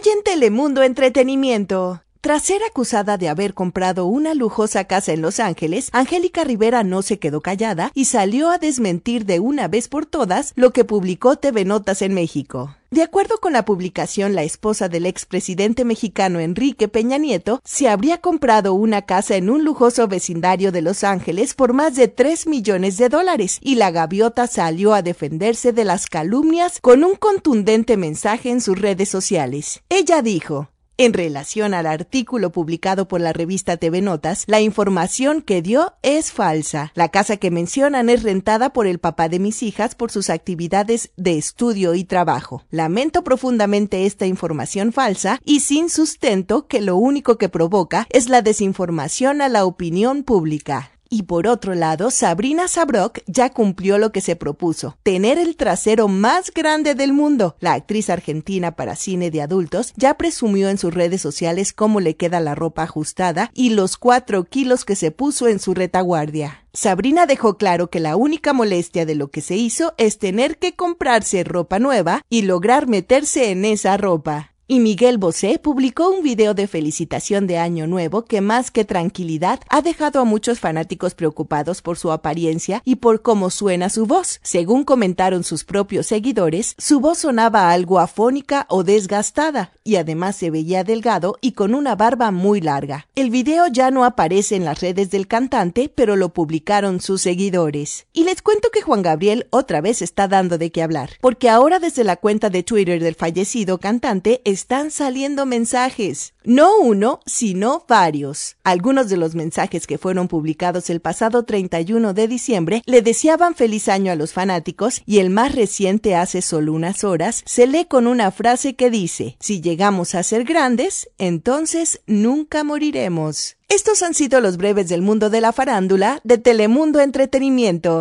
Hoy en Telemundo Entretenimiento. Tras ser acusada de haber comprado una lujosa casa en Los Ángeles, Angélica Rivera no se quedó callada y salió a desmentir de una vez por todas lo que publicó TV Notas en México. De acuerdo con la publicación, la esposa del expresidente mexicano Enrique Peña Nieto se habría comprado una casa en un lujoso vecindario de Los Ángeles por más de 3 millones de dólares y la gaviota salió a defenderse de las calumnias con un contundente mensaje en sus redes sociales. Ella dijo, en relación al artículo publicado por la revista TV Notas, la información que dio es falsa. La casa que mencionan es rentada por el papá de mis hijas por sus actividades de estudio y trabajo. Lamento profundamente esta información falsa y sin sustento que lo único que provoca es la desinformación a la opinión pública. Y por otro lado, Sabrina Sabrok ya cumplió lo que se propuso, tener el trasero más grande del mundo. La actriz argentina para cine de adultos ya presumió en sus redes sociales cómo le queda la ropa ajustada y los cuatro kilos que se puso en su retaguardia. Sabrina dejó claro que la única molestia de lo que se hizo es tener que comprarse ropa nueva y lograr meterse en esa ropa. Y Miguel Bosé publicó un video de felicitación de Año Nuevo que más que tranquilidad ha dejado a muchos fanáticos preocupados por su apariencia y por cómo suena su voz. Según comentaron sus propios seguidores, su voz sonaba algo afónica o desgastada y además se veía delgado y con una barba muy larga. El video ya no aparece en las redes del cantante, pero lo publicaron sus seguidores. Y les cuento que Juan Gabriel otra vez está dando de qué hablar, porque ahora desde la cuenta de Twitter del fallecido cantante están saliendo mensajes. No uno, sino varios. Algunos de los mensajes que fueron publicados el pasado 31 de diciembre le deseaban feliz año a los fanáticos y el más reciente hace solo unas horas se lee con una frase que dice, si llegamos a ser grandes, entonces nunca moriremos. Estos han sido los breves del mundo de la farándula de Telemundo Entretenimiento.